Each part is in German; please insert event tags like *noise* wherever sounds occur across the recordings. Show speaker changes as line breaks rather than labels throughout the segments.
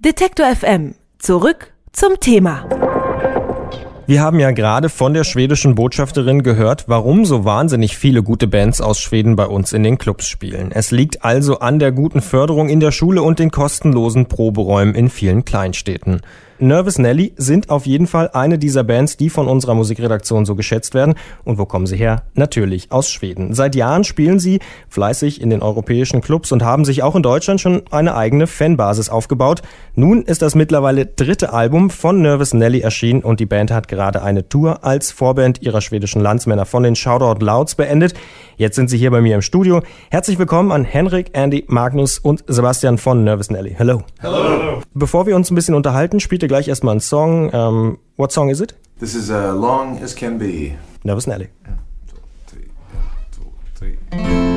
Detektor FM. Zurück zum Thema.
Wir haben ja gerade von der schwedischen Botschafterin gehört, warum so wahnsinnig viele gute Bands aus Schweden bei uns in den Clubs spielen. Es liegt also an der guten Förderung in der Schule und den kostenlosen Proberäumen in vielen Kleinstädten. Nervous Nelly sind auf jeden Fall eine dieser Bands, die von unserer Musikredaktion so geschätzt werden. Und wo kommen sie her? Natürlich aus Schweden. Seit Jahren spielen sie fleißig in den europäischen Clubs und haben sich auch in Deutschland schon eine eigene Fanbasis aufgebaut. Nun ist das mittlerweile dritte Album von Nervous Nelly erschienen und die Band hat gerade eine Tour als Vorband ihrer schwedischen Landsmänner von den Shoutout Louds beendet. Jetzt sind sie hier bei mir im Studio. Herzlich willkommen an Henrik, Andy, Magnus und Sebastian von Nervous Nelly. Hello.
Hello.
Bevor wir uns ein bisschen unterhalten, spielt ihr gleich erstmal einen Song. Um, what song is it?
This is uh, Long as Can Be.
Nervous Nelly.
Three, one, two, three.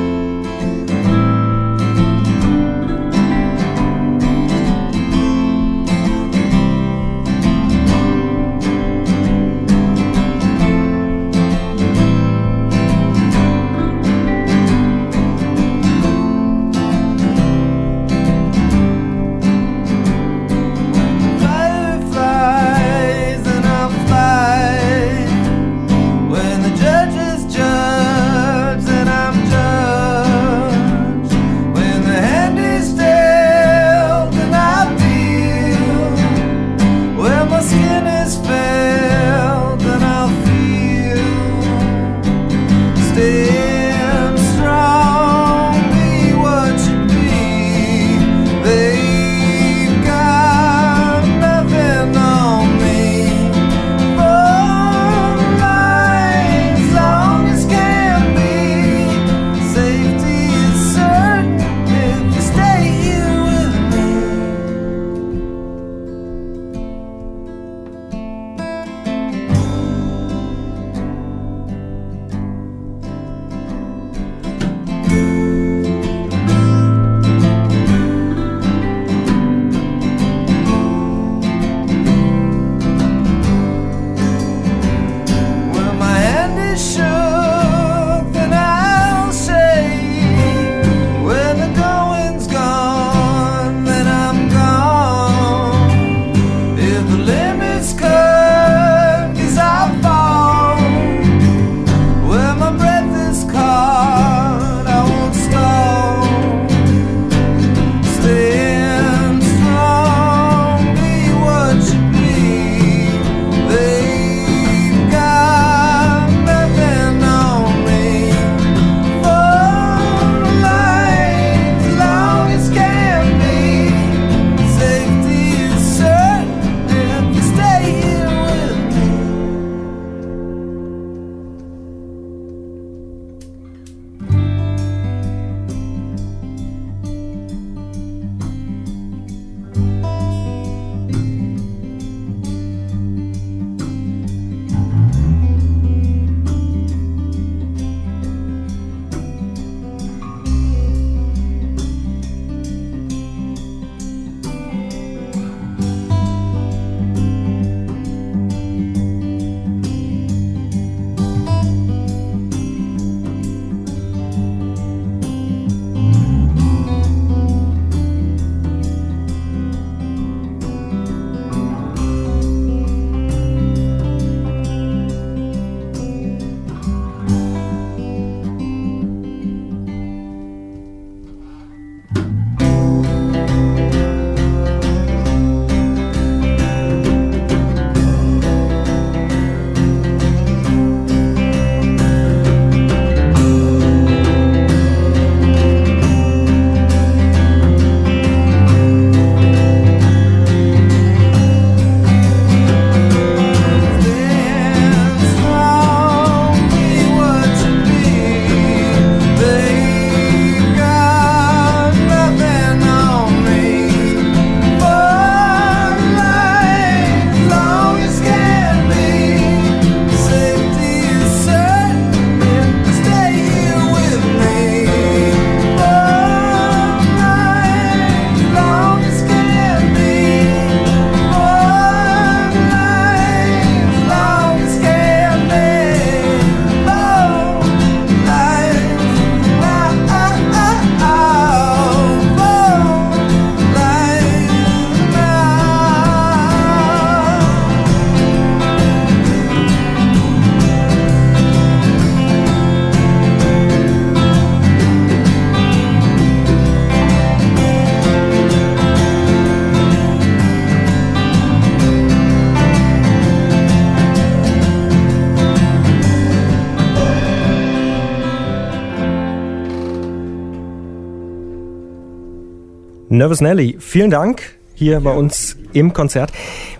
Nervous Nelly, vielen Dank hier bei uns im Konzert.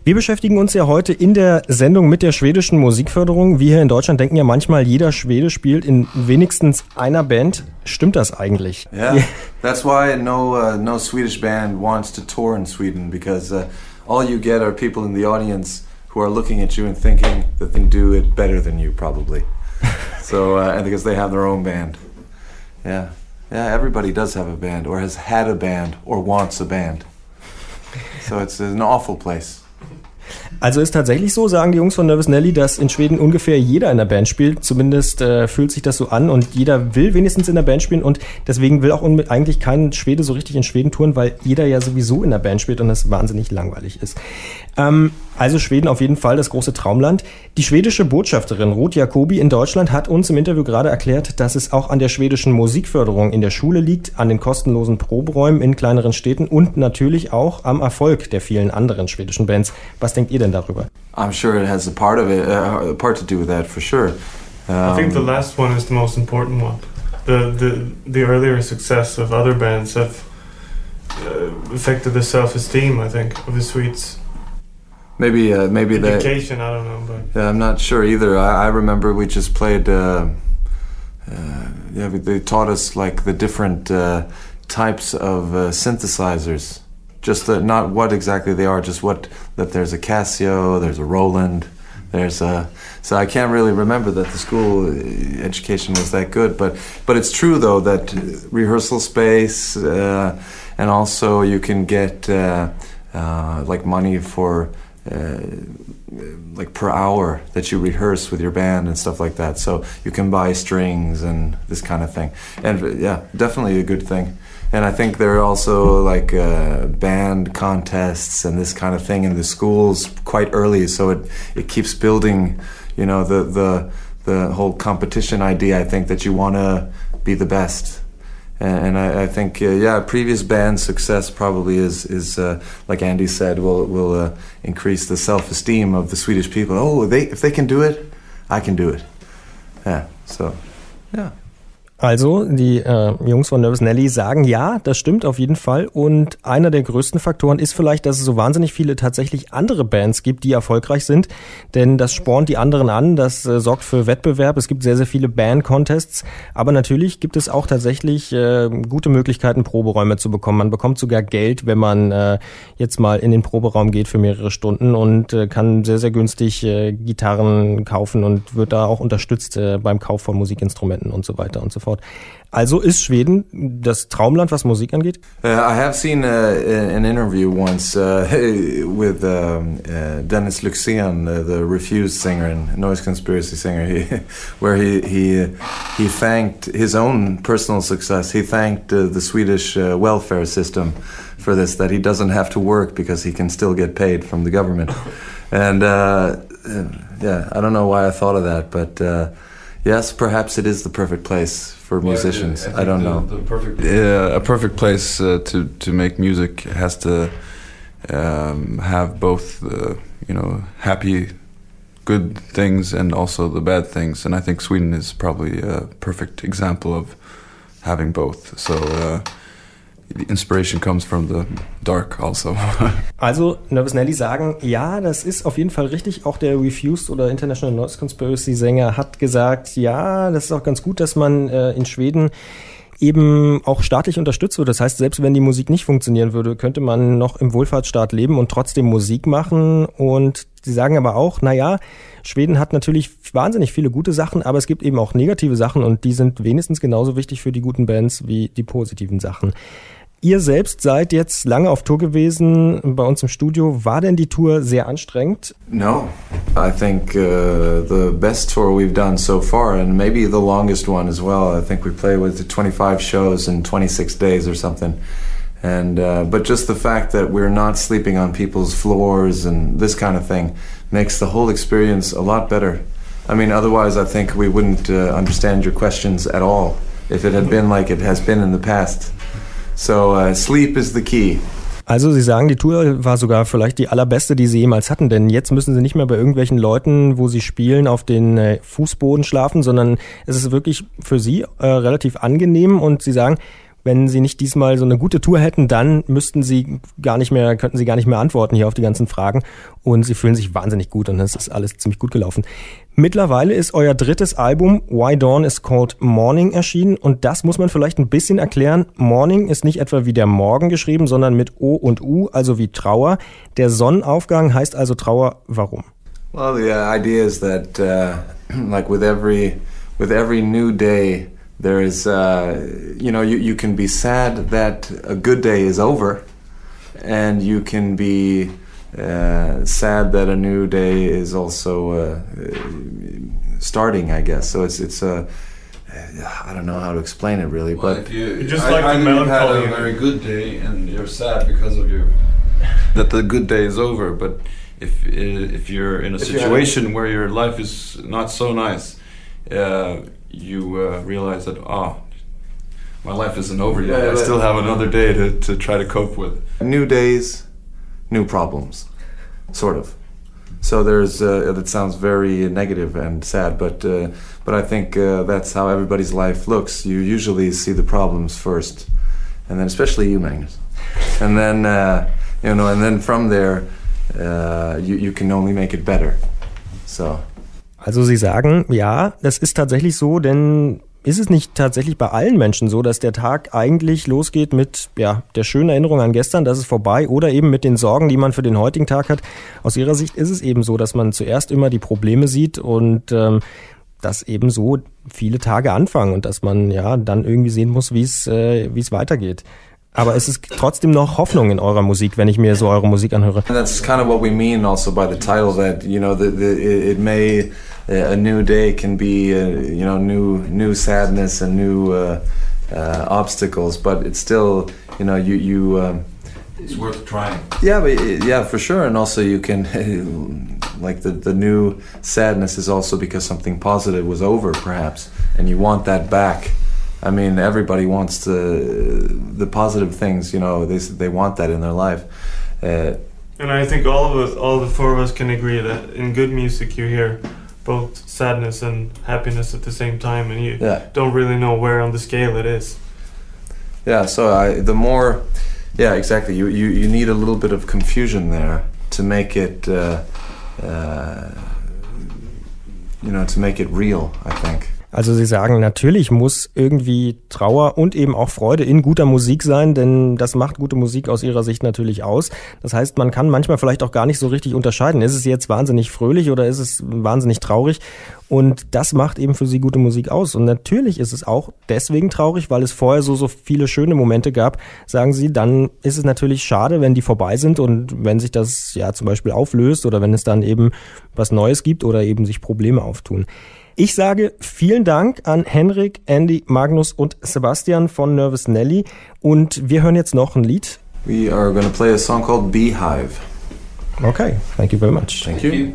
Wir beschäftigen uns ja heute in der Sendung mit der schwedischen Musikförderung. Wir hier in Deutschland denken ja manchmal, jeder Schwede spielt in wenigstens einer Band. Stimmt das eigentlich?
Yeah, that's why no uh, no Swedish band wants to tour in Sweden because uh, all you get are people in the audience who are looking at you and thinking that they do it better than you, probably. *laughs* so, uh, and because they have their own band. Yeah, yeah. Everybody does have a band, or has had a band, or wants a band. So it's an awful place.
Also ist tatsächlich so, sagen die Jungs von Nervous Nelly, dass in Schweden ungefähr jeder in der Band spielt. Zumindest äh, fühlt sich das so an und jeder will wenigstens in der Band spielen und deswegen will auch eigentlich kein Schwede so richtig in Schweden touren, weil jeder ja sowieso in der Band spielt und das wahnsinnig langweilig ist. Ähm, also Schweden auf jeden Fall das große Traumland. Die schwedische Botschafterin Ruth Jacobi in Deutschland hat uns im Interview gerade erklärt, dass es auch an der schwedischen Musikförderung in der Schule liegt, an den kostenlosen Proberäumen in kleineren Städten und natürlich auch am Erfolg der vielen anderen schwedischen Bands. Was denkt ihr denn darüber?
I'm sure it has a part of it, uh, a part to do with that for sure. Um,
I think the last one is the most important one. The the the earlier success of other bands have uh, affected the self-esteem. I think of the Swedes.
maybe uh, maybe that.
Education, I don't know, but
Yeah, I'm not sure either. I, I remember we just played. Uh, uh, yeah, they taught us like the different uh, types of uh, synthesizers. Just the, not what exactly they are, just what that there's a Casio, there's a Roland, there's a. So I can't really remember that the school uh, education was that good, but but it's true though that rehearsal space uh, and also you can get uh, uh, like money for uh, like per hour that you rehearse with your band and stuff like that. So you can buy strings and this kind of thing. And yeah, definitely a good thing. And I think there are also like uh, band contests and this kind of thing in the schools quite early. So it it keeps building, you know, the the the whole competition idea. I think that you want to be the best and I, I think uh, yeah, previous band success probably is is uh, like Andy said will will uh, increase the self esteem of the Swedish people. Oh, they if they can do it, I can do it. Yeah, so yeah.
Also, die äh, Jungs von Nervous Nelly sagen, ja, das stimmt auf jeden Fall. Und einer der größten Faktoren ist vielleicht, dass es so wahnsinnig viele tatsächlich andere Bands gibt, die erfolgreich sind. Denn das spornt die anderen an, das äh, sorgt für Wettbewerb. Es gibt sehr, sehr viele Band-Contests. Aber natürlich gibt es auch tatsächlich äh, gute Möglichkeiten, Proberäume zu bekommen. Man bekommt sogar Geld, wenn man äh, jetzt mal in den Proberaum geht für mehrere Stunden und äh, kann sehr, sehr günstig äh, Gitarren kaufen und wird da auch unterstützt äh, beim Kauf von Musikinstrumenten und so weiter und so fort. Also ist Schweden das Traumland, was Musik angeht?
Uh, I have seen uh, an interview once uh, *laughs* with um, uh, Dennis Luxien, uh, the Refused singer and Noise Conspiracy singer, *laughs* he, where he he he thanked his own personal success. He thanked uh, the Swedish uh, welfare system for this, that he doesn't have to work because he can still get paid from the government. And uh, yeah, I don't know why I thought of that, but. Uh, Yes, perhaps it is the perfect place for musicians. I, don't know.
The perfect, yeah, a perfect place uh, to to make music has to um, have both, uh, you know, happy, good things and also the bad things. And I think Sweden is probably a perfect example of having both. So. Inspiration comes from the dark also. *laughs*
also, Nervous Nelly sagen, ja, das ist auf jeden Fall richtig. Auch der Refused oder International Noise Conspiracy Sänger hat gesagt, ja, das ist auch ganz gut, dass man äh, in Schweden eben auch staatlich unterstützt wird. Das heißt, selbst wenn die Musik nicht funktionieren würde, könnte man noch im Wohlfahrtsstaat leben und trotzdem Musik machen. Und sie sagen aber auch, na ja, Schweden hat natürlich wahnsinnig viele gute Sachen, aber es gibt eben auch negative Sachen und die sind wenigstens genauso wichtig für die guten Bands wie die positiven Sachen. Ihr selbst seid jetzt lange auf Tour gewesen bei uns im Studio. War denn die Tour sehr anstrengend?
No, I think uh, the best tour we've done so far, and maybe the longest one as well. I think we played with 25 shows in 26 days or something. And uh, but just the fact that we're not sleeping on people's floors and this kind of thing makes the whole experience a lot better. I mean, otherwise, I think we wouldn't uh, understand your questions at all if it had been like it has been in the past. So uh, sleep is the key.
Also Sie sagen, die Tour war sogar vielleicht die allerbeste, die Sie jemals hatten, denn jetzt müssen Sie nicht mehr bei irgendwelchen Leuten, wo Sie spielen, auf den äh, Fußboden schlafen, sondern es ist wirklich für Sie äh, relativ angenehm und Sie sagen, Wenn sie nicht diesmal so eine gute Tour hätten, dann müssten sie gar nicht mehr, könnten sie gar nicht mehr antworten hier auf die ganzen Fragen. Und sie fühlen sich wahnsinnig gut und es ist alles ziemlich gut gelaufen. Mittlerweile ist euer drittes Album Why Dawn is Called Morning erschienen und das muss man vielleicht ein bisschen erklären. Morning ist nicht etwa wie der Morgen geschrieben, sondern mit O und U, also wie Trauer. Der Sonnenaufgang heißt also Trauer. Warum?
Well, the uh, idea is that, uh, *clears throat* like with every with every new day, there is, uh, you know, you, you can be sad that a good day is over, and you can be uh, sad that a new day is also uh, starting. I guess so. It's it's a I don't know how to explain it really,
Well,
but
if you,
just
I,
like
I
the
know you've had a very good day and you're sad because of your *laughs* that the good day is over. But if if you're in a
If you have-
situation where your life is not so nice, uh, you uh, realize that oh, my life isn't over yet.
Yeah,
I still have another day to, to try to cope with.
new days, new problems, sort of. So there's uh, that sounds very negative and sad, but uh, but I think uh, that's how everybody's life looks. You usually see the problems first, and then especially you, Magnus, and then uh, you know, and then from there, uh, you you can only make it better. So.
Also Sie sagen, ja, das ist tatsächlich so, denn ist es nicht tatsächlich bei allen Menschen so, dass der Tag eigentlich losgeht mit ja, der schönen Erinnerung an gestern, das ist vorbei, oder eben mit den Sorgen, die man für den heutigen Tag hat? Aus Ihrer Sicht ist es eben so, dass man zuerst immer die Probleme sieht und ähm, dass eben so viele Tage anfangen und dass man ja dann irgendwie sehen muss, wie es äh, es weitergeht. Aber es ist trotzdem noch Hoffnung in eurer Musik, wenn ich mir so eure Musik anhöre.
And that's kind of what we mean also by the title that you know the, the it, may a new day can be uh, you know new new sadness and new uh, uh, obstacles but it's still you know you you um,
It's worth trying.
yeah but yeah for sure. And also you can *laughs* like the the new sadness is also because something positive was over perhaps and you want that back. I mean everybody wants to the positive things you know they they want that in their life. Uh,
And I think all of us, all the four of us can agree that in good music you hear both sadness and happiness at the same time, and you
yeah
don't really know where on the scale it is.
Yeah, so I, the more, yeah, exactly. You, you you need a little bit of confusion there to make it, uh, uh, you know, to make it real. I think.
Also Sie sagen, natürlich muss irgendwie Trauer und eben auch Freude in guter Musik sein, denn das macht gute Musik aus Ihrer Sicht natürlich aus. Das heißt, man kann manchmal vielleicht auch gar nicht so richtig unterscheiden. Ist es jetzt wahnsinnig fröhlich oder ist es wahnsinnig traurig? Und das macht eben für Sie gute Musik aus. Und natürlich ist es auch deswegen traurig, weil es vorher so, so viele schöne Momente gab, sagen Sie, dann ist es natürlich schade, wenn die vorbei sind und wenn sich das ja zum Beispiel auflöst oder wenn es dann eben was Neues gibt oder eben sich Probleme auftun. Ich sage vielen Dank an Henrik, Andy, Magnus und Sebastian von Nervous Nelly und wir hören jetzt noch ein Lied.
We are going to play a song called Beehive.
Okay, thank you very much.
Thank you.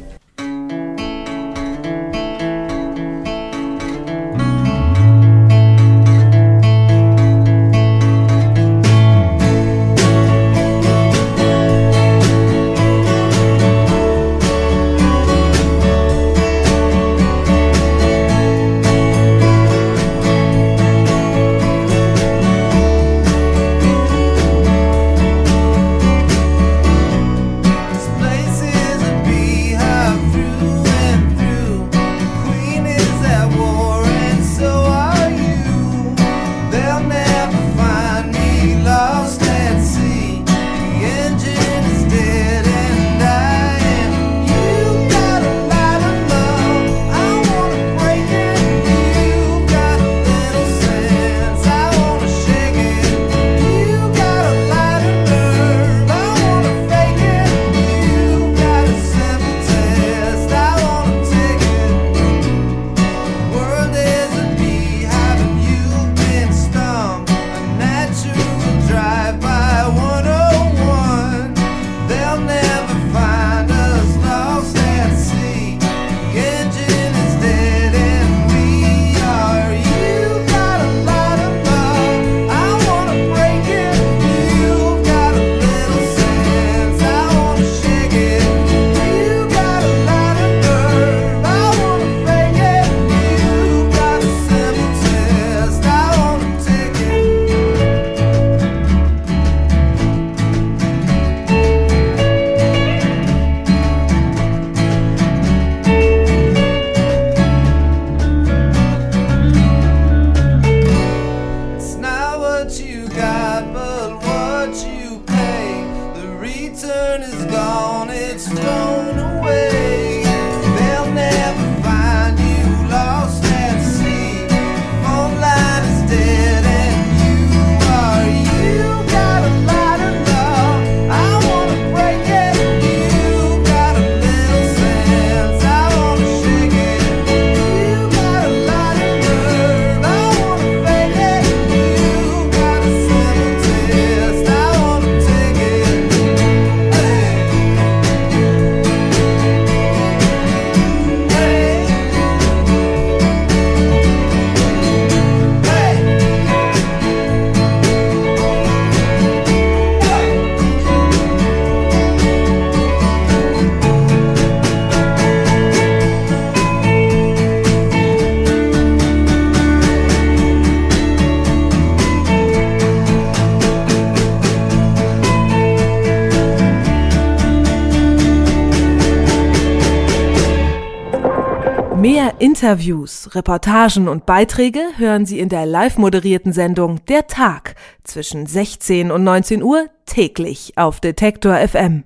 Interviews, Reportagen und Beiträge hören Sie in der live moderierten Sendung Der Tag zwischen 16 und 19 Uhr täglich auf Detektor FM.